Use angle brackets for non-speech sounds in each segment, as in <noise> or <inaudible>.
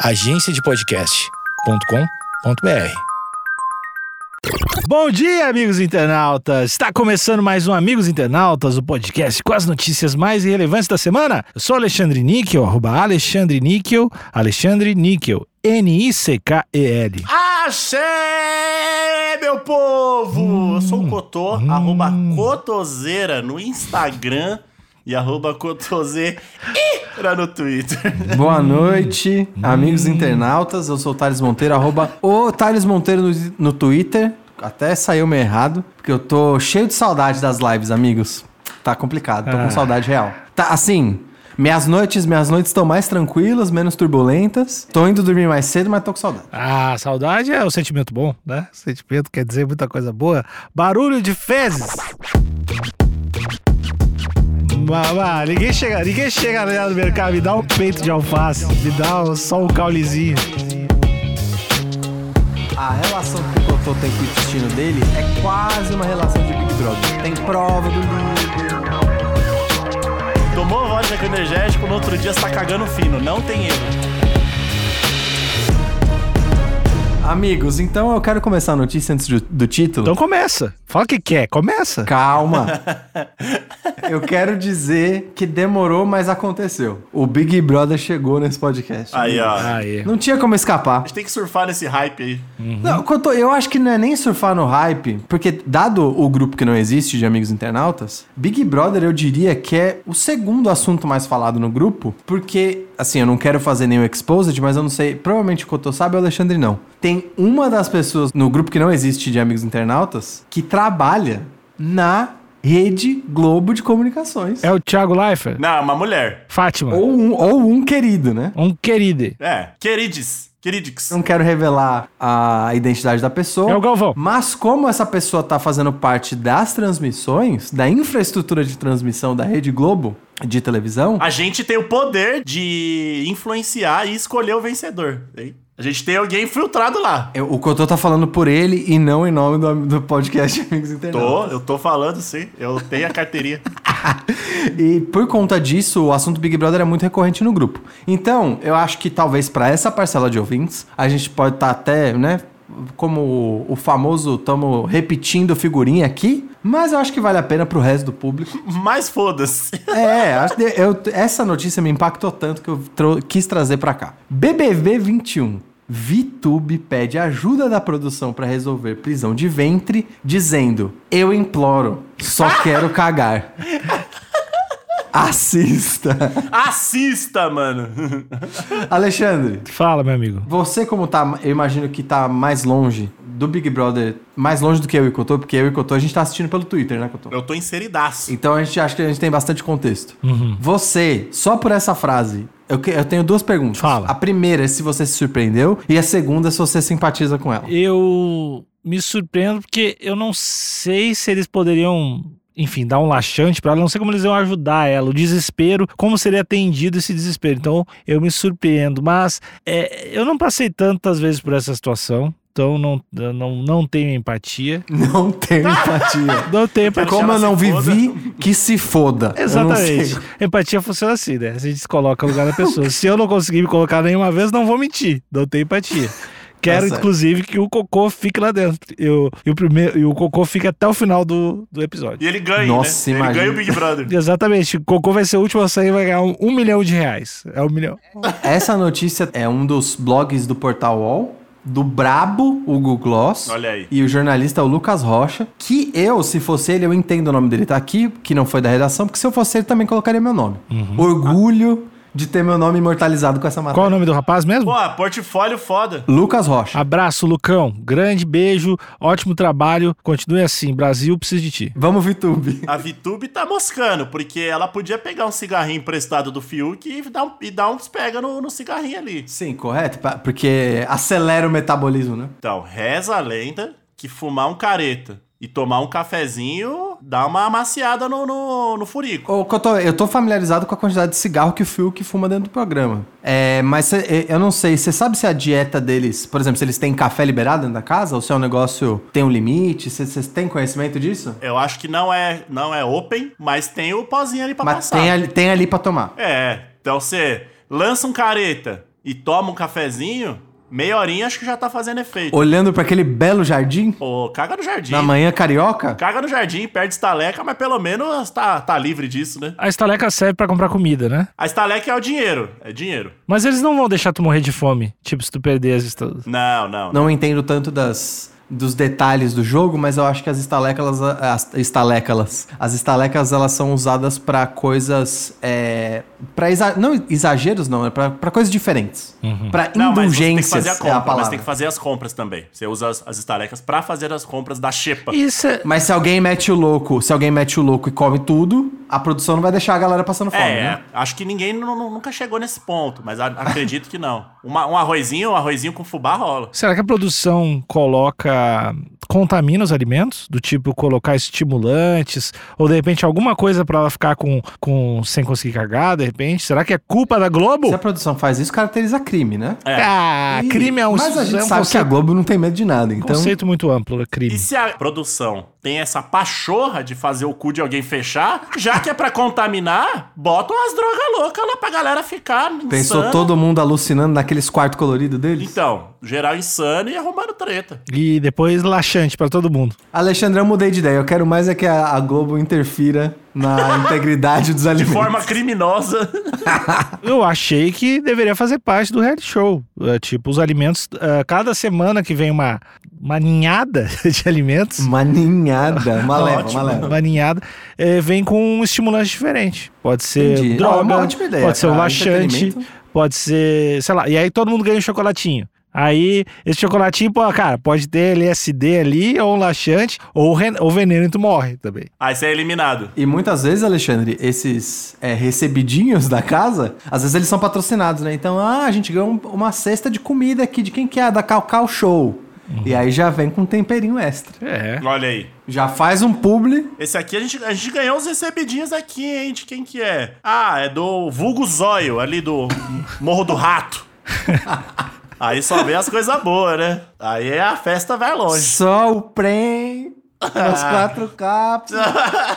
agenciadepodcast.com.br. Bom dia, amigos internautas! Está começando mais um Amigos Internautas, o podcast com as notícias mais relevantes da semana. Eu sou Alexandre Níquel, arroba Alexandre Níquel, Alexandre Níquel, N-I-C-K-E-L. Axé, meu povo! Eu sou o Cotô, arroba Cotoseira no Instagram e arroba Cotoseira no Twitter. Boa noite, amigos internautas. Eu sou o Thales Monteiro, arroba o Thales Monteiro no, no Twitter. Até saiu meio errado, porque eu tô cheio de saudade das lives, amigos. Tá complicado, tô Ah. com saudade real. Tá, assim, minhas noites, minhas noites estão mais tranquilas, menos turbulentas. Tô indo dormir mais cedo, mas tô com saudade. Ah, saudade é o sentimento bom, né? Sentimento quer dizer muita coisa boa. Barulho de fezes. Mas, mas, ninguém chega, ninguém chega lá no mercado, me dá um peito de alface, me dá só um caulezinho. A relação que o Totô tem com o intestino dele é quase uma relação de Big Brother. Tem prova do livro. Tomou vodka energético, no outro dia você tá cagando fino. Não tem erro. Amigos, então eu quero começar a notícia antes do, do título. Então começa. Fala o que quer, começa. Calma. <laughs> Eu quero dizer que demorou, mas aconteceu. O Big Brother chegou nesse podcast. Aí, ó. Aí. Não tinha como A escapar. gente tem que surfar nesse hype aí. Não, quanto- eu acho que não é nem surfar no hype, porque dado o grupo que não existe de amigos internautas, Big Brother eu diria que é o segundo assunto mais falado no grupo, porque, assim, eu não quero fazer nenhum exposed, mas eu não sei, provavelmente o Cotô sabe, o Alexandre não. Tem uma das pessoas no grupo que não existe de amigos internautas que trabalha na Rede Globo de Comunicações. É o Thiago Leifert? Não, uma mulher. Fátima. Ou um, ou um querido, né? Um querido. É, querides. Queridix. Não quero revelar a identidade da pessoa. É o Galvão. Mas como essa pessoa tá fazendo parte das transmissões, da infraestrutura de transmissão da Rede Globo de televisão, A gente tem o poder de influenciar e escolher o vencedor. hein? A gente tem alguém infiltrado lá. eu- o Cotô tá falando por ele e não em nome do, do podcast Amigos Tô, Internautas. eu tô falando sim. Eu tenho a carteirinha. <laughs> E por conta disso, o assunto Big Brother é muito recorrente no grupo. Então, eu acho que talvez pra essa parcela de ouvintes, a gente pode estar até, né, como o, famoso, estamos repetindo figurinha aqui, mas eu acho que vale a pena pro resto do público. Mas foda-se. É, acho que eu, essa notícia me impactou tanto que eu tro- quis trazer pra cá. BBB 21. VTube pede ajuda da produção pra resolver prisão de ventre, dizendo: Eu imploro, só quero cagar. <laughs> Assista. Assista, mano. Alexandre, Fala, meu amigo. você como tá, eu imagino que tá mais longe do Big Brother, mais longe do que eu e o Cotô, porque eu e o Cotô a gente tá assistindo pelo Twitter, né, Cotô? Eu tô inseridaço. Então a gente acha que a gente tem bastante contexto. Você, só por essa frase, eu, que- eu tenho duas perguntas. Fala. A primeira é se você se surpreendeu e a segunda é se você simpatiza com ela. Eu me surpreendo porque eu não sei se eles poderiam, enfim, dar um laxante pra ela. Não sei como eles iam ajudar ela. O desespero, como seria atendido esse desespero. Então eu me surpreendo. Mas é, eu não passei tantas vezes por essa situação. Então não, não, não tenho empatia. <laughs> Não tenho empatia. <laughs> Não tenho empatia. Como eu não se foda. vivi, que se foda. Exatamente. <laughs> Empatia funciona assim, né? A gente se coloca no lugar da pessoa. Se eu não conseguir me colocar nenhuma vez, não vou mentir. Não tenho empatia. Quero, Tá certo. inclusive, que o cocô fique lá dentro. Eu, e, o primeiro, e o cocô fique até o final do, do episódio. E ele ganha, Nossa, né? imagina. Ele ganha o Big Brother. <laughs> Exatamente. O cocô vai ser o último a sair e vai ganhar um, um milhão de reais. É um milhão. Essa notícia é um dos blogs do Portal UOL, do Brabo, Hugo Gloss. Olha aí. E o jornalista é o Lucas Rocha, que eu, se fosse ele, eu entendo o nome dele tá aqui, que não foi da redação, porque se eu fosse ele também colocaria meu nome. Orgulho de ter meu nome imortalizado com essa matéria. Qual é o nome do rapaz mesmo? Pô, portfólio foda. Lucas Rocha. Abraço, Lucão. Grande beijo, ótimo trabalho. Continue assim. Brasil precisa de ti. Vamos, VTube. A VTube tá moscando, porque ela podia pegar um cigarrinho emprestado do Fiuk e dar, um, e dar uns pega no, no cigarrinho ali. Sim, correto? Porque acelera o metabolismo, né? Então, reza a lenda que fumar um careta e tomar um cafezinho dá uma amaciada no, no, no furico. Ô, Cotô, eu tô familiarizado com a quantidade de cigarro que o Fiuk fuma dentro do programa. É, mas cê- eu não sei, você sabe se a dieta deles, por exemplo, se eles têm café liberado dentro da casa, ou se é um negócio tem um limite? Vocês têm conhecimento disso? Eu acho que não é, não é open, mas tem o pozinho ali pra Mas passar. tem ali, tem ali pra tomar. É, então você lança um careta e toma um cafezinho, meia horinha acho que já tá fazendo efeito. Olhando pra aquele belo jardim, Pô, caga no jardim. na manhã carioca. Caga no jardim, perde estaleca, mas pelo menos tá, tá livre disso, né? A estaleca serve pra comprar comida, né? A estaleca é o dinheiro, é dinheiro. Mas eles não vão deixar tu morrer de fome. Tipo, se tu perder as estalelas. Não, não. Não entendo tanto das, dos detalhes do jogo, mas eu acho que as estalecas, as estalecas, as estalecas elas são usadas pra coisas, é, para não exageros não, é pra pra coisas diferentes, Não, mas tem que indulgências fazer a é a compra, mas palavra. tem que fazer as compras também. Você usa as, as estalecas pra fazer as compras da xepa. Isso é... Mas se alguém mete o louco, se alguém mete o louco e come tudo, a produção não vai deixar a galera passando fome, É, né? acho que ninguém nu- nu- nunca chegou nesse ponto, mas acredito que não. Uma- um arrozinho, um arrozinho com fubá rola. Será que a produção coloca. Um. Contamina os alimentos? Do tipo colocar estimulantes? Ou de repente alguma coisa pra ela ficar com, com sem conseguir cagar, de repente? Será que é culpa da Globo? Se a produção faz isso, caracteriza crime, né? É. Ah, Ih, crime é um, Mas a gente é um sabe que a Globo não tem medo de nada, então... conceito muito amplo, é crime. E se a produção tem essa pachorra de fazer o cu de alguém fechar, já que é pra contaminar, bota umas drogas loucas lá pra galera ficar Pensou todo mundo alucinando naqueles quartos coloridos deles? Então, geral insano e arrumando treta. E depois laxante pra todo mundo. Alexandre, eu mudei de ideia. Eu quero mais é que a, a Globo interfira na <laughs> integridade dos De alimentos. forma criminosa. <laughs> Eu achei que deveria fazer parte do reality show. É, tipo, os alimentos. é, cada semana que vem uma, uma ninhada <laughs> de alimentos. Uma ninhada, uma leva, uma leva. Uma ninhada, é, vem com um estimulante diferente. Pode ser Entendi. Ah, droga, uma ótima ideia, pode ser um laxante, pode ser, sei lá. E aí todo mundo ganha um chocolatinho. Aí, esse chocolatinho, pô, cara, pode ter LSD ali, ou um laxante, ou, ren- ou veneno e tu morre também. Aí você é eliminado. E muitas vezes, Alexandre, esses é, recebidinhos da casa, às vezes eles são patrocinados, né? Então, ah, a gente ganhou um- uma cesta de comida aqui, de quem que é? Da Calcal Show. E aí já vem com um temperinho extra. É. Olha aí. Já faz um publi. Esse aqui a gente, a gente ganhou os recebidinhos aqui, hein? De quem que é? Ah, é do Vulgo Zóio, ali do Morro do Rato. <laughs> Aí só vem as coisas boas, né? Aí a festa vai longe. Só o prem. Os quatro <laughs> caps.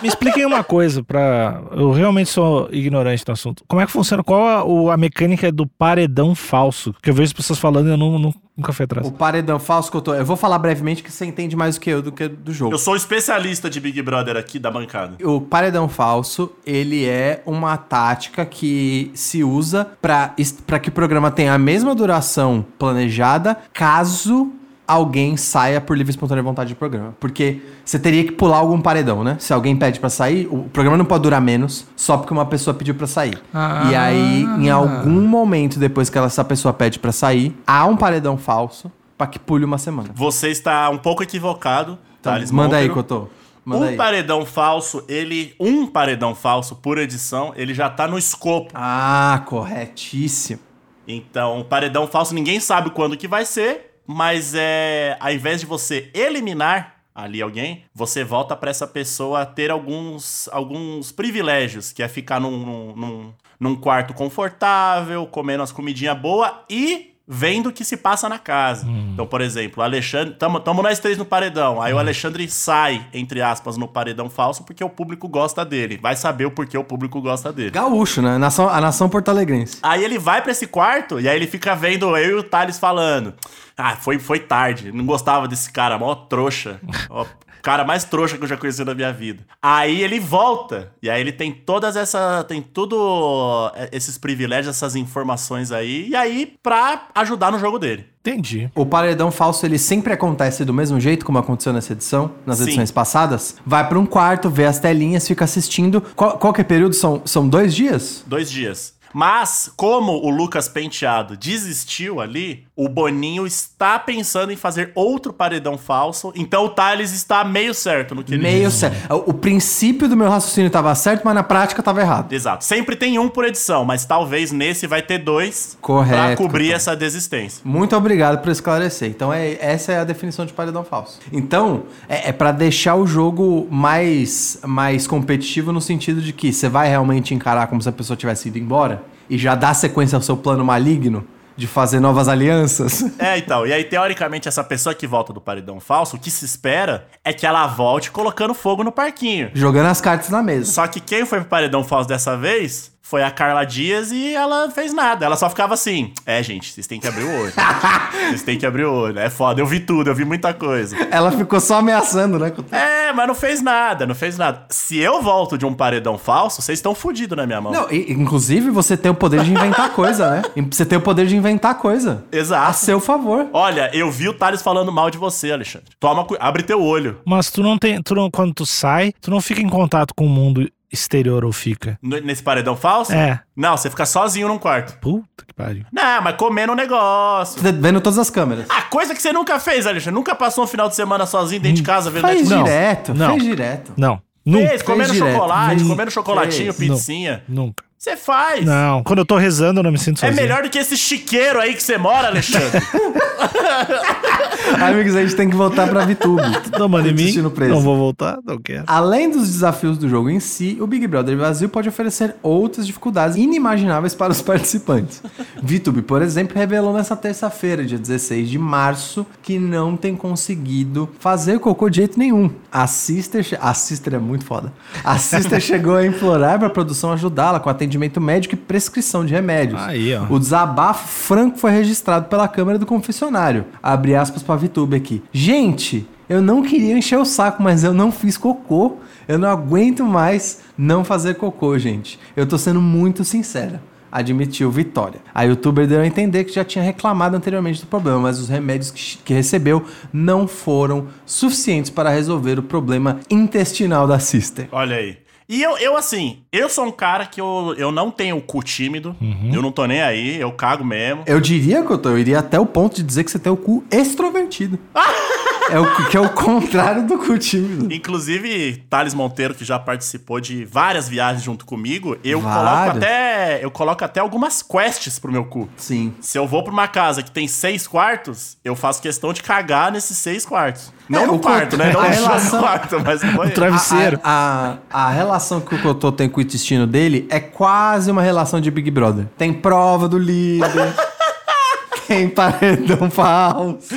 Me expliquem uma coisa, pra. Eu realmente sou ignorante no assunto. Como é que funciona? Qual a, o- a mecânica do paredão falso? Que eu vejo as pessoas falando e eu não, não- nunca fui atrás. O paredão falso que eu tô. Eu vou falar brevemente que você entende mais do que eu do que do jogo. Eu sou especialista de Big Brother aqui da bancada. O paredão falso, ele é uma tática que se usa para que o programa tenha a mesma duração planejada, caso alguém saia por livre e espontânea vontade do programa. Porque você teria que pular algum paredão, né? Se alguém pede pra sair, o programa não pode durar menos só porque uma pessoa pediu pra sair. Ah. E aí, em algum momento depois que ela- essa pessoa pede pra sair, há um paredão falso pra que pule uma semana. Você está um pouco equivocado. Então, Thales manda aí, Monteiro. Cotô. Manda Um aí. paredão falso, ele. Um paredão falso por edição, ele já tá no escopo. Ah, corretíssimo. Então, paredão falso, ninguém sabe quando que vai ser, mas é. Ao invés de você eliminar ali alguém, você volta pra essa pessoa ter alguns, alguns privilégios, que é ficar num, num, num, quarto confortável, comendo as comidinhas boas e vendo o que se passa na casa. Então, por exemplo, o Alexandre. Tamo, tamo nós três no paredão. Aí o Alexandre sai, entre aspas, no paredão falso porque o público gosta dele. Vai saber o porquê o público gosta dele. Gaúcho, né? Nação, a nação porto-alegrense. Aí ele vai pra esse quarto e aí ele fica vendo eu e o Thales falando. Ah, foi, foi tarde. Não gostava desse cara, mó trouxa. Ó, cara mais trouxa que eu já conheci na minha vida. Aí ele volta. E aí ele tem todas essas. Tem tudo é, esses privilégios, essas informações aí. E aí, pra ajudar no jogo dele. Entendi. O paredão falso, ele sempre acontece do mesmo jeito como aconteceu nessa edição, nas Sim. edições passadas. Vai pra um quarto, vê as telinhas, fica assistindo. Qual, qual que é período? São, são dois dias? Dois dias. Mas, como o Lucas Penteado desistiu ali, o Boninho está pensando em fazer outro paredão falso. Então o Thales está meio certo no que ele Meio disse. certo. O, princípio do meu raciocínio tava certo, mas na prática tava errado. Exato. Sempre tem um por edição, mas talvez nesse vai ter dois Correto, pra cobrir essa desistência. Muito obrigado por esclarecer. Então, é, essa é a definição de paredão falso. Então, é, é para deixar o jogo mais, mais competitivo no sentido de que você vai realmente encarar como se a pessoa tivesse ido embora e já dá sequência ao seu plano maligno de fazer novas alianças. <laughs> É, então. E aí, teoricamente, essa pessoa que volta do paredão falso, o que se espera é que ela volte colocando fogo no parquinho. Jogando as cartas na mesa. Só que quem foi pro paredão falso dessa vez foi a Carla Dias e ela fez nada. Ela só ficava assim: É, gente, vocês têm que abrir o olho. <laughs> vocês têm que abrir o olho. É foda, eu vi tudo, eu vi muita coisa. Ela ficou só ameaçando, né? É, mas não fez nada, não fez nada. Se eu volto de um paredão falso, vocês estão fodidos na minha mão. Não, e- inclusive você tem o poder de inventar coisa, né? <laughs> Você tem o poder de inventar coisa. A Exato. seu favor. Olha, eu vi o Thales falando mal de você, Alexandre. Toma, cu- abre teu olho. Mas tu não tem. Tu não, quando tu sai, tu não fica em contato com o mundo exterior ou fica? Nesse paredão falso? É. Não, você fica sozinho num quarto. Puta que pariu. Não, mas comendo um negócio. Vendo todas as câmeras. A coisa que você nunca fez, Alexandre. Nunca passou um final de semana sozinho dentro de casa vendo Fez Netflix. Não, direto, não. fez direto. Não. Nunca. Fez, comendo direto. chocolate, Fez. comendo chocolatinho, Fez. pizzinha. Nunca. Você faz. Não. Quando eu tô rezando, eu não me sinto É sozinho. melhor do que esse chiqueiro aí que você mora, Alexandre. <laughs> Amigos, a gente tem que voltar pra VTube. Não manda em mim. Não vou voltar, não quero. Além dos desafios do jogo em si, o Big Brother Brasil pode oferecer outras dificuldades inimagináveis para os participantes. VTube, por exemplo, revelou nessa terça-feira, dia 16 de março, que não tem conseguido fazer cocô de jeito nenhum. A Sister, a Sister é muito foda. A Sister <laughs> chegou a implorar para a produção ajudá-la com atendimento médico e prescrição de remédios. Aí, ó. O desabafo franco foi registrado pela câmera do confessionário. Abre aspas pra VTube aqui. Gente, eu não queria encher o saco, mas eu não fiz cocô. Eu não aguento mais não fazer cocô, gente. Eu tô sendo muito sincera. Admitiu Vitória. A youtuber deu a entender que já tinha reclamado anteriormente do problema, mas os remédios que, que recebeu não foram suficientes para resolver o problema intestinal da sister. Olha aí. E eu, eu, assim, eu sou um cara que eu, eu não tenho o cu tímido. Eu não tô nem aí, eu cago mesmo. Eu diria que eu, tô, eu iria até o ponto de dizer que você tem o cu extrovertido. <laughs> é o que é o contrário do cu tímido. Inclusive, Thales Monteiro, que já participou de várias viagens junto comigo, eu coloco Várias? até. Eu coloco até algumas quests pro meu cu. Sim. Se eu vou pra uma casa que tem seis quartos, eu faço questão de cagar nesses seis quartos. Não É, no quarto, né? Não a no relação- quarto, mas no banheiro. Travesseiro. A, a, a relação que o Cotô tem com o intestino dele é quase uma relação de Big Brother. Tem prova do líder. <laughs> tem paredão falso.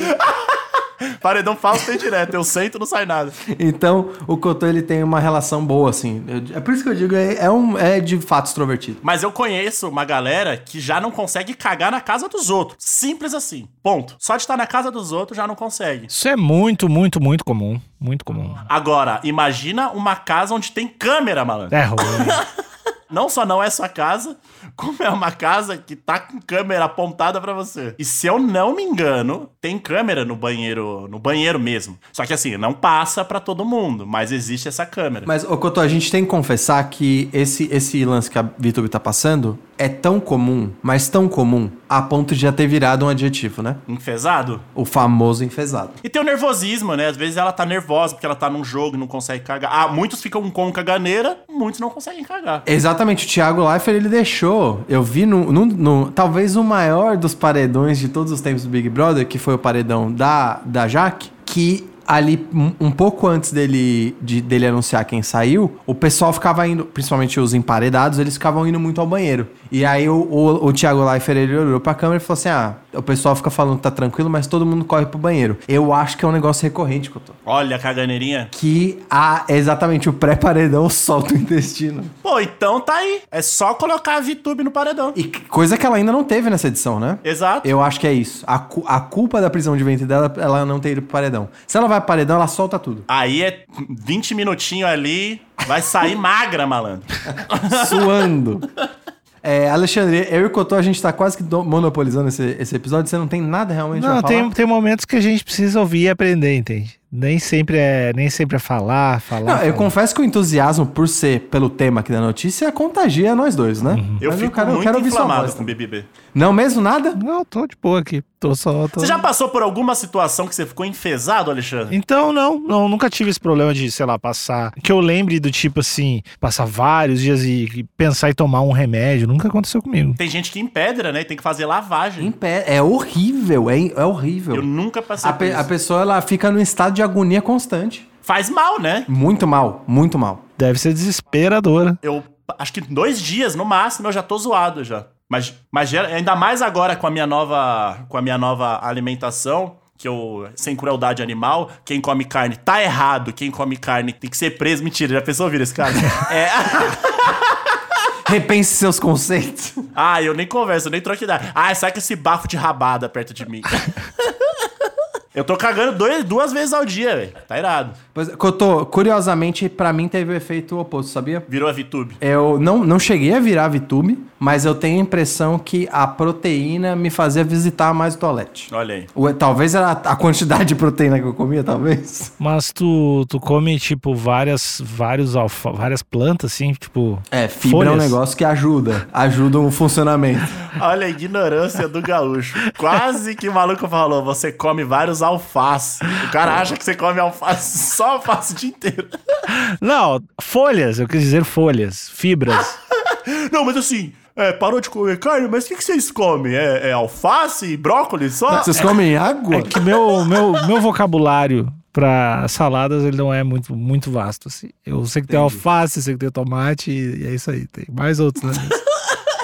Paredão falso tem direto, eu sento não sai nada. Então, o Cotô ele tem uma relação boa, assim. Eu- é por isso que eu digo, é, é um, é de fato extrovertido. Mas eu conheço uma galera que já não consegue cagar na casa dos outros. Simples assim. Ponto. Só de estar na casa dos outros já não consegue. Isso é muito, muito, muito comum. Muito comum. Agora, imagina uma casa onde tem câmera, malandro. É ruim. <laughs> Não só não é sua casa, como é uma casa que tá com câmera apontada pra você. E se eu não me engano, tem câmera no banheiro, no banheiro mesmo. Só que assim, não passa pra todo mundo, mas existe essa câmera. Mas, ô Cotô, a gente tem que confessar que esse, esse lance que a VTube tá passando é tão comum, mas tão comum, a ponto de já ter virado um adjetivo, né? Enfesado? O famoso enfesado. E tem o nervosismo, né? Às vezes ela tá nervosa porque ela tá num jogo e não consegue cagar. Ah, muitos ficam com caganeira, muitos não conseguem cagar. Exatamente, o Thiago Leifert, ele deixou, eu vi no, no- no- talvez o maior dos paredões de todos os tempos do Big Brother, que foi o paredão da, da Jaque, que ali, um, pouco antes dele, de- dele anunciar quem saiu, o pessoal ficava indo, principalmente os emparedados, eles ficavam indo muito ao banheiro. E aí o, o, o Thiago Leifert, ele olhou pra câmera e falou assim, ah, o pessoal fica falando que tá tranquilo, mas todo mundo corre pro banheiro. Eu acho que é um negócio recorrente que eu tô. Olha a caganeirinha. Que a, exatamente o pré-paredão solta o intestino. Pô, então tá aí. É só colocar a VTube no paredão. E coisa que ela ainda não teve nessa edição, né? Exato. Eu acho que é isso. A, cu- a culpa da prisão de ventre dela, ela não ter ido pro paredão. Se ela vai pro paredão, ela solta tudo. Aí é 20 minutinhos ali, vai sair <laughs> magra, malandro. Suando. É, Alexandre, eu e o Cotô, a gente tá quase que do- monopolizando esse, esse episódio. Você não tem nada realmente Não, tem, falar? tem momentos que a gente precisa ouvir e aprender, entende? Nem sempre é, nem sempre é falar, falar. Não, eu falar. confesso que o entusiasmo por ser pelo tema aqui da notícia contagia nós dois, né? Eu Mas fico quero- muito quero ouvir sua inflamado com. BBB. Não mesmo nada? Não, tô de boa aqui. Tô só. Tô... Você já passou por alguma situação que você ficou enfesado, Alexandre? Então, não, não, nunca tive esse problema de, sei lá, passar. Que eu lembre do tipo assim, passar vários dias e, pensar em tomar um remédio. Nunca aconteceu comigo. Tem gente que empedra, né? Tem que fazer lavagem. Em pé. É horrível, é, é horrível. Eu nunca passei A, por pe- isso. a pessoa, ela fica num estado de agonia constante. Faz mal, né? Muito mal, muito mal. Deve ser desesperadora. Eu acho que dois dias, no máximo, eu já tô zoado já. Mas, mas ainda mais agora com a minha nova, com a minha nova alimentação, que eu, sem crueldade animal, quem come carne tá errado, quem come carne tem que ser preso. Mentira, já pensou ouvir esse cara? <laughs> é, Repense seus conceitos. ah, eu nem converso, eu nem troco ideia. Ah, sai com esse bafo de rabada perto de mim. <laughs> eu tô cagando dois, duas vezes ao dia, velho. Tá irado. Pois, Cotô, curiosamente, pra mim teve o efeito oposto, sabia? Virou a VTube. Eu não, não cheguei a virar VTube, mas eu tenho a impressão que a proteína me fazia visitar mais o toalete. Olha aí. Ué, Talvez era a quantidade de proteína que eu comia, talvez. Mas tu, tu come, tipo, várias, vários alfa, várias plantas, assim, tipo. É, fibra é um folhas. negócio que ajuda. Ajuda o funcionamento. Olha a ignorância do gaúcho. Quase que o maluco falou: você come vários alface. O cara acha que você come alface, <laughs> só alface o dia inteiro. Não, folhas, eu quis dizer folhas, fibras. <laughs> Não, mas assim, é, parou de comer carne, mas o que, que vocês comem? É, é alface e brócolis só? Vocês comem água? É que meu, meu, meu vocabulário pra saladas ele não é muito, muito vasto. Assim. Eu sei que tem alface, sei que tem tomate e é isso aí. Tem mais outros, né?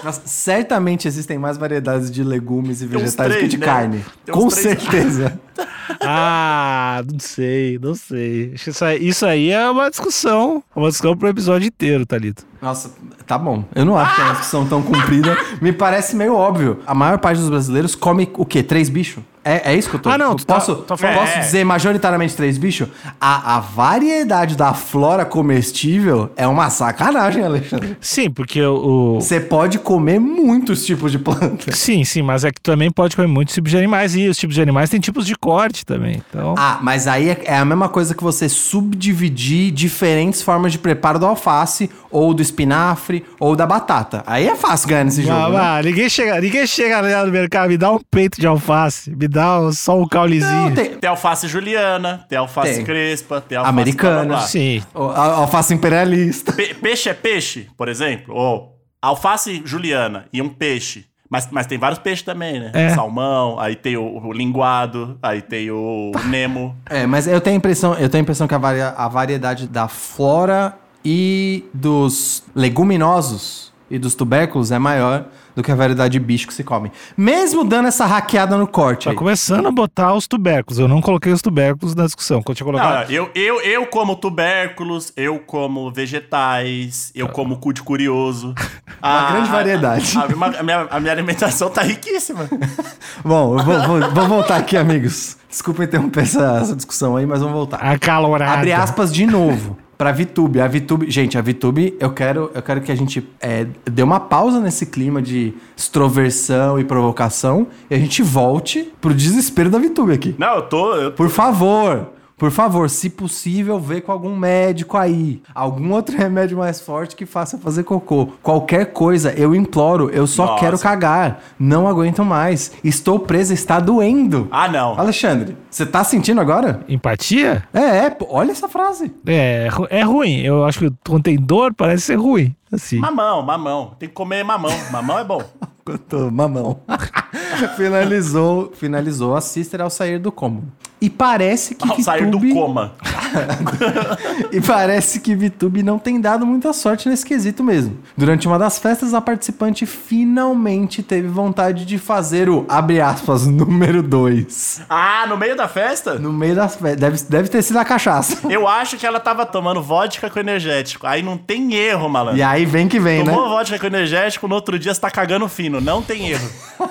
Nossa, certamente existem mais variedades de legumes e vegetais do que três, de né? carne. Tem Com três. certeza. <laughs> ah, não sei, não sei. Isso aí, isso aí é uma discussão. Uma discussão pro episódio inteiro, Thalito. Nossa, tá bom. Eu não acho que é uma discussão tão comprida. Me parece meio óbvio. A maior parte dos brasileiros come o quê? Três bichos? É, é isso que eu tô... Ah, não, tu tá- posso, tá falando- posso É. dizer majoritariamente três bichos? A, a variedade da flora comestível é uma sacanagem, Alexandre. Sim, porque o. Você pode comer muitos tipos de planta. Sim, sim, mas é que também pode comer muitos tipos de animais e os tipos de animais têm tipos de corte também. Então. Ah, mas aí é, é a mesma coisa que você subdividir diferentes formas de preparo do alface, ou do espinafre, ou da batata. Aí é fácil ganhar nesse jogo. Ah, né? ninguém chega, ninguém chega lá no mercado, me dá um peito de alface, me dá só um caulezinho. Não, tem, Tem alface juliana, tem alface Tem. crespa, tem alface Americana. blá, blá, blá. Sim. o- a- alface imperialista. Pe- peixe é peixe, por exemplo, ou alface juliana e um peixe. Mas, mas tem vários peixes também, né? É. Salmão, aí tem o, o linguado, aí tem o Nemo. É, mas eu tenho a impressão, eu tenho a impressão que a, varia- a variedade da flora e dos leguminosos e dos tubérculos é maior do que a variedade de bicho que se come. Mesmo dando essa hackeada no corte Tá aí. começando a botar os tubérculos. Eu não coloquei os tubérculos na discussão. Quando eu colocado. eu, eu, eu como tubérculos, eu como vegetais, eu como cu de curioso. <laughs> Uma grande variedade. A, a- a minha, a minha alimentação tá riquíssima. <laughs> Bom, eu vou, vou- vou voltar aqui, amigos. Desculpa interromper essa, essa discussão aí, mas vamos voltar. Acalorada. Abre aspas de novo. Pra VTube. A VTube, gente, a VTube, eu quero, eu quero que a gente é, dê uma pausa nesse clima de extroversão e provocação e a gente volte pro desespero da VTube aqui. Não, eu tô. Eu, Por favor, por favor, se possível, vê com algum médico aí. Algum outro <laughs> remédio mais forte que faça fazer cocô. Qualquer coisa, eu imploro, eu só Nossa. quero cagar. Não aguento mais. Estou presa, está doendo. ah, não. Alexandre, você tá sentindo agora? Empatia? É, é, olha essa frase. É, é ruim. Eu acho que quando tem dor, parece ser ruim. Assim. Mamão, mamão. Tem que comer mamão. Mamão é bom. <laughs> Mamão. <laughs> finalizou, finalizou a sister ao sair do cômodo. E parece que Ao sair do coma. <laughs> E parece que Vitube não tem dado muita sorte nesse quesito mesmo. Durante uma das festas, a participante finalmente teve vontade de fazer o, abre aspas, número 2. Ah, no meio da festa? No meio das festas. Deve, deve ter sido a cachaça. <laughs> Eu acho que ela tava tomando vodka com energético. Aí não tem erro, malandro. E aí vem que vem, né? Tomou vodka com energético, no outro dia você tá cagando fino. Não tem erro. <laughs>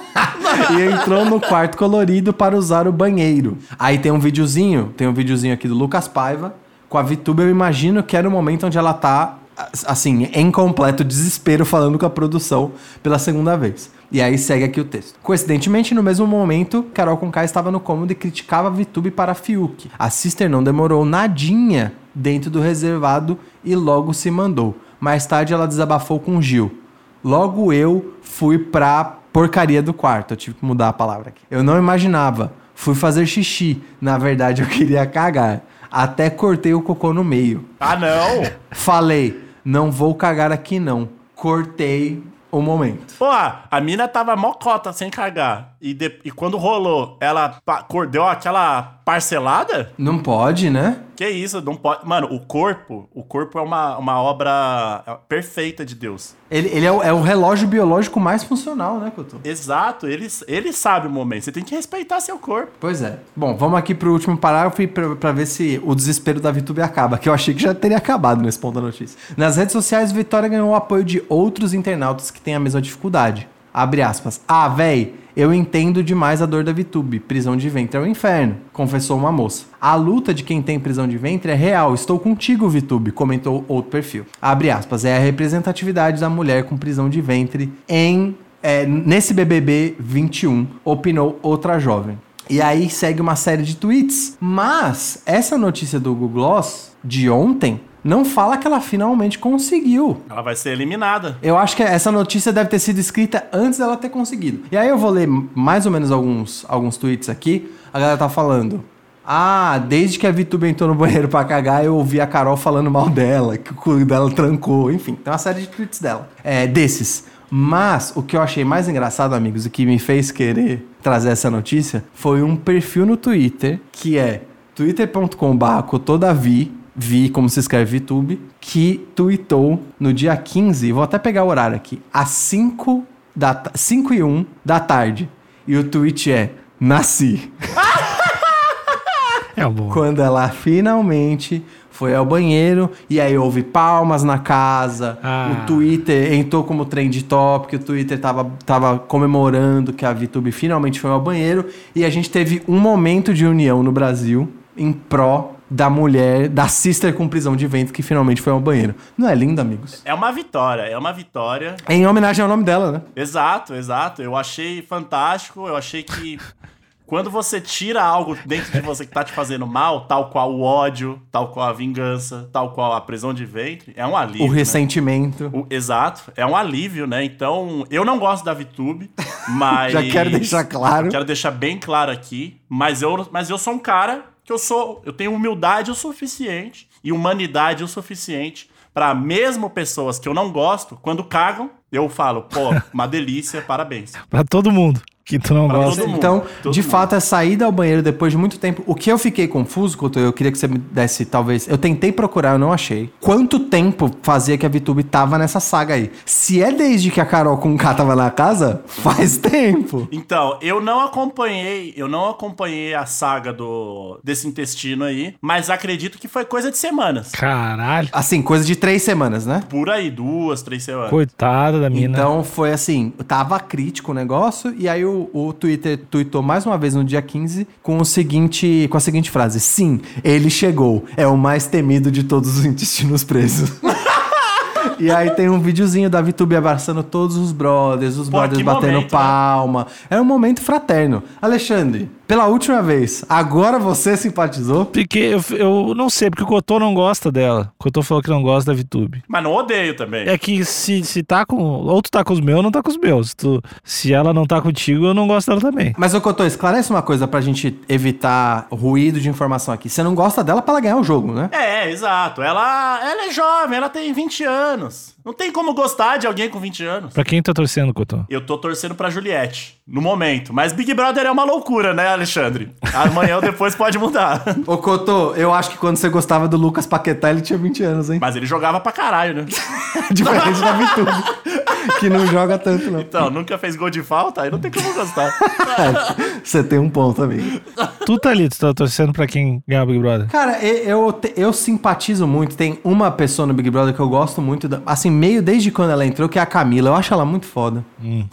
e entrou no quarto colorido para usar o banheiro. Aí tem um videozinho, tem um videozinho aqui do Lucas Paiva com a VTube. Eu imagino que era o momento onde ela tá, assim, em completo desespero, falando com a produção pela segunda vez. E aí segue aqui o texto. Coincidentemente, no mesmo momento, Carol Conká estava no cômodo e criticava a VTube para a Fiuk. A Sister não demorou nadinha dentro do reservado e logo se mandou. Mais tarde, ela desabafou com Gil. Logo eu fui pra porcaria do quarto. Eu tive que mudar a palavra aqui. Eu não imaginava. Fui fazer xixi. Na verdade, eu queria cagar. Até cortei o cocô no meio. Ah, não. <laughs> Falei, não vou cagar aqui não. Cortei o momento. Porra, a mina tava mocota sem cagar. E, de- e quando rolou, ela pa- deu aquela parcelada? Não pode, né? Que isso, não pode. Mano, o corpo, o corpo é uma, uma obra perfeita de Deus. Ele, ele é, o, é o relógio biológico mais funcional, né, Couto? Exato, ele, ele sabe o momento. Você tem que respeitar seu corpo. Pois é. Bom, vamos aqui pro último parágrafo e pra, pra ver se o desespero da VTube acaba, que eu achei que já teria acabado nesse ponto da notícia. Nas redes sociais, Vitória ganhou o apoio de outros internautas que têm a mesma dificuldade. Abre aspas. Ah, véi, eu entendo demais a dor da VTube. Prisão de ventre é o inferno, confessou uma moça. A luta de quem tem prisão de ventre é real. Estou contigo, VTube, comentou outro perfil. Abre aspas. É a representatividade da mulher com prisão de ventre em é, nesse BBB 21, opinou outra jovem. E aí segue uma série de tweets. Mas essa notícia do Google Gloss de ontem não fala que ela finalmente conseguiu. Ela vai ser eliminada. Eu acho que essa notícia deve ter sido escrita antes dela ter conseguido. E aí eu vou ler mais ou menos alguns, alguns tweets aqui. A galera tá falando. Ah, desde que a VTube entrou no banheiro pra cagar, eu ouvi a Carol falando mal dela, que o cu dela trancou. Enfim, tem uma série de tweets dela. É, desses. Mas o que eu achei mais engraçado, amigos, e que me fez querer trazer essa notícia foi um perfil no Twitter que é twitter.com.br cotodavi, vi como se escreve VTube, que tweetou no dia 15, vou até pegar o horário aqui, às 5, da, 5 e 1 da tarde. E o tweet é: Nasci. <laughs> É bom. Quando ela finalmente foi ao banheiro e aí houve palmas na casa. Ah. O Twitter entrou como trend topic, o Twitter tava, tava comemorando que a VTube finalmente foi ao banheiro e a gente teve um momento de união no Brasil em pró da mulher, da sister com prisão de ventre que finalmente foi ao banheiro. Não é lindo, amigos? É uma vitória, é uma vitória. Em homenagem ao nome dela, né? Exato, exato. Eu achei fantástico. Eu achei que quando você tira algo dentro de você que tá te fazendo mal, tal qual o ódio, tal qual a vingança, tal qual a prisão de ventre, é um alívio. O né? ressentimento. O- exato, é um alívio, né? Então, eu não gosto da VTube, <laughs> mas. Já quero deixar claro. Quero deixar bem claro aqui. Mas eu, mas eu sou um cara que eu sou. Eu tenho humildade o suficiente e humanidade o suficiente pra mesmo pessoas que eu não gosto, quando cagam, eu falo, pô, uma delícia, parabéns. Pra todo mundo que tu não Pra gosta. Então, todo de mundo. fato, é saída ao banheiro depois de muito tempo. O que eu fiquei confuso, Couto, eu queria que você me desse, talvez. Eu tentei procurar, eu não achei. Quanto tempo fazia que a VTube tava nessa saga aí? Se é desde que a Carol com K tava na casa, <laughs> faz tempo. Então, eu não acompanhei, eu não acompanhei a saga do desse intestino aí, mas acredito que foi coisa de semanas. Caralho. Assim, coisa de três semanas, né? Por aí, duas, três semanas. Coitada da mina. Então foi assim, tava crítico o negócio, e aí o, o Twitter tweetou mais uma vez no dia 15 com o seguinte, com a seguinte frase: Sim, ele chegou. É o mais temido de todos os intestinos presos. <laughs> E aí tem um videozinho da VTube abraçando todos os brothers, os Pô, brothers batendo momento, né? palma. É um momento fraterno. Alexandre, pela última vez, agora você simpatizou? Porque eu, eu não sei, porque o Cotô não gosta dela. O Cotô falou que não gosta da VTube. Mas não odeio também. É que se, se tá com. Ou tu tá com os meus, ou não tá com os meus. Se, tu, se ela não tá contigo, eu não gosto dela também. Mas, ô Cotô, esclarece uma coisa pra gente evitar ruído de informação aqui. Você não gosta dela pra ela ganhar o jogo, né? É, exato. Ela, ela é jovem, ela tem 20 anos. Não tem como gostar de alguém com 20 anos. Pra quem tá torcendo, Cotô? Eu tô torcendo pra Juliette, no momento. Mas Big Brother é uma loucura, né, Alexandre? Amanhã ou depois pode mudar. Ô Cotô, eu acho que quando você gostava do Lucas Paquetá, ele tinha 20 anos, hein? Mas ele jogava pra caralho, né? <laughs> Diferente da VTube, <laughs> que não joga tanto, não. Então, nunca fez gol de falta, aí não tem como gostar. <laughs> Você tem um ponto, amigo. Tu, Thalito, tá torcendo pra quem ganhar o Big Brother? Cara, eu, te- eu simpatizo muito. Tem uma pessoa no Big Brother que eu gosto muito, da- assim, meio desde quando ela entrou, que é a Camila. Eu acho ela muito foda.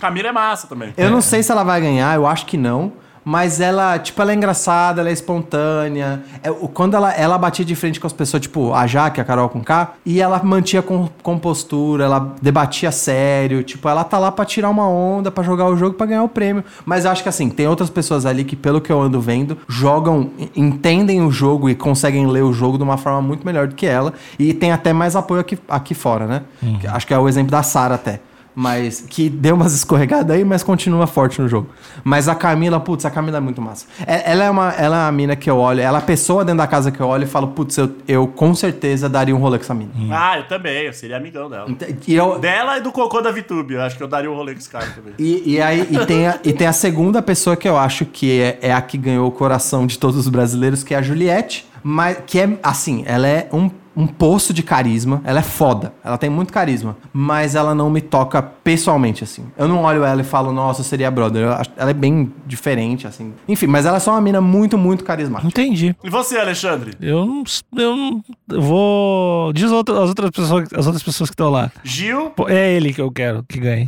Camila é massa também. Eu não sei se ela vai ganhar, eu acho que não. Mas ela, tipo, ela é engraçada, ela é espontânea. É, quando ela, ela batia de frente com as pessoas, tipo, a Jaque, a Carol com K, e ela mantinha com, compostura, ela debatia sério. Tipo, ela tá lá pra tirar uma onda, pra jogar o jogo, pra ganhar o prêmio. Mas eu acho que, assim, tem outras pessoas ali que, pelo que eu ando vendo, jogam, entendem o jogo e conseguem ler o jogo de uma forma muito melhor do que ela. E tem até mais apoio aqui, aqui fora, né? Acho que é o exemplo da Sara até. Mas que deu umas escorregadas aí, mas continua forte no jogo. Mas a Camila, putz, a Camila é muito massa. É- Ela é uma, ela é uma mina que eu olho, ela é a pessoa dentro da casa que eu olho e falo, putz, eu, eu com certeza daria um rolê com essa mina. Ah, eu também, eu seria amigão dela. E, eu, Dela e do cocô da VTube, eu acho que eu daria um rolê com esse cara também. e, e aí e tem, a, e tem a segunda pessoa que eu acho que é, é a que ganhou o coração de todos os brasileiros, que é a Juliette. Mas que é assim, ela é um, um poço de carisma. Ela é foda. Ela tem muito carisma. Mas ela não me toca pessoalmente, assim. Eu não olho ela e falo, nossa, eu seria brother. Acho- ela é bem diferente, assim. Enfim, mas ela é só uma mina muito, muito carismática. Entendi. E você, Alexandre? Eu não. Eu não. Eu vou. Diz outra- as outras pessoas, as outras pessoas que estão lá. Gil? Pô, É ele que eu quero que ganhe.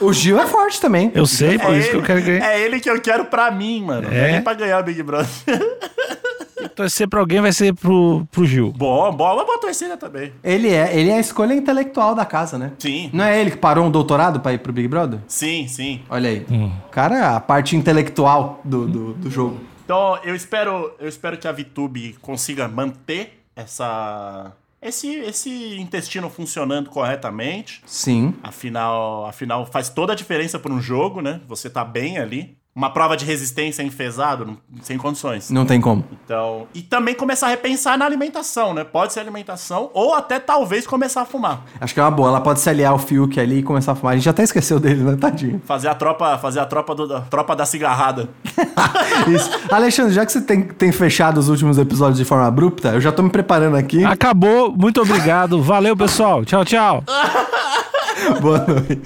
O Gil é forte também. Eu sei, por é isso que eu ele- quero ganhar. É ele que eu quero pra mim, mano. É? é pra ganhar o Big Brother. <laughs> Torcer pra alguém vai ser pro, pro Gil. Bom, uma boa torcida também. Ele é, ele é a escolha intelectual da casa, né? Sim. Não é ele que parou um doutorado pra ir pro Big Brother? Sim, sim. Olha aí. O cara é a parte intelectual do, do, do jogo. Então, eu espero, eu espero que a VTube consiga manter essa esse esse intestino funcionando corretamente. Sim. Afinal, afinal faz toda a diferença para um jogo, né? Você tá bem ali. Uma prova de resistência enfesado, sem condições. Não tem como. Então, e também começar a repensar na alimentação, né? Pode ser alimentação ou até talvez começar a fumar. Acho que é uma boa. Ela pode se aliar ao Fiuk ali e começar a fumar. A gente até esqueceu dele, né? Tadinho. <laughs> Fazer a tropa, fazer a tropa do, da tropa da cigarrada. <laughs> Isso. Alexandre, já que você tem, tem fechado os últimos episódios de forma abrupta, eu já tô me preparando aqui. Acabou, muito obrigado. Valeu, pessoal. Tchau, tchau. <laughs> Boa noite.